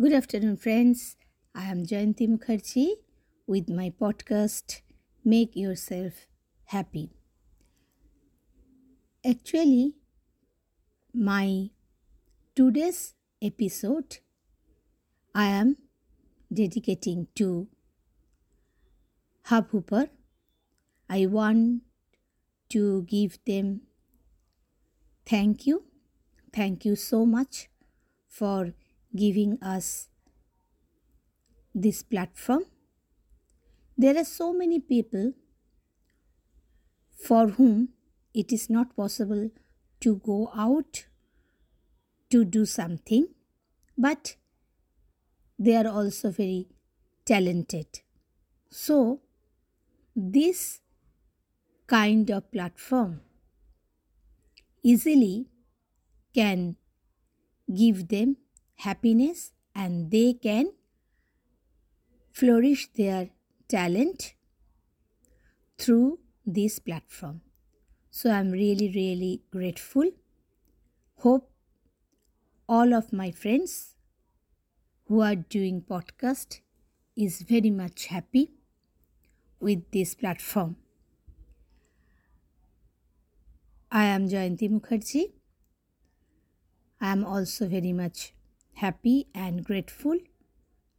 Good afternoon, friends. I am Jayanti Mukherjee with my podcast Make Yourself Happy. Actually, my today's episode I am dedicating to Hubhopper. I want to give them thank you. Thank you so much for giving us this platform. There are so many people for whom it is not possible to go out to do something, but they are also very talented. So, this kind of platform easily can give them happiness and they can flourish their talent through this platform. So I'm really, really grateful. Hope all of my friends who are doing podcast is very much happy with this platform. I am Jayanti Mukherjee. I am also very much happy and grateful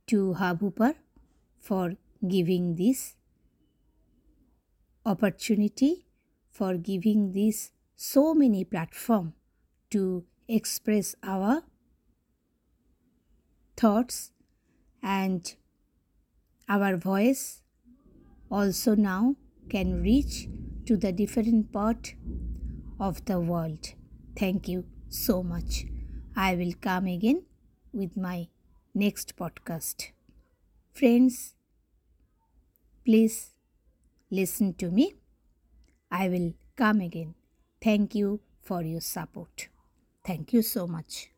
to Hubhopper for giving this opportunity, for giving this so many platform to express our thoughts and our voice also now can reach to the different part of the world. Thank you so much. I will come again with my next podcast. Friends, please listen to me. I will come again. Thank you for your support. Thank you so much.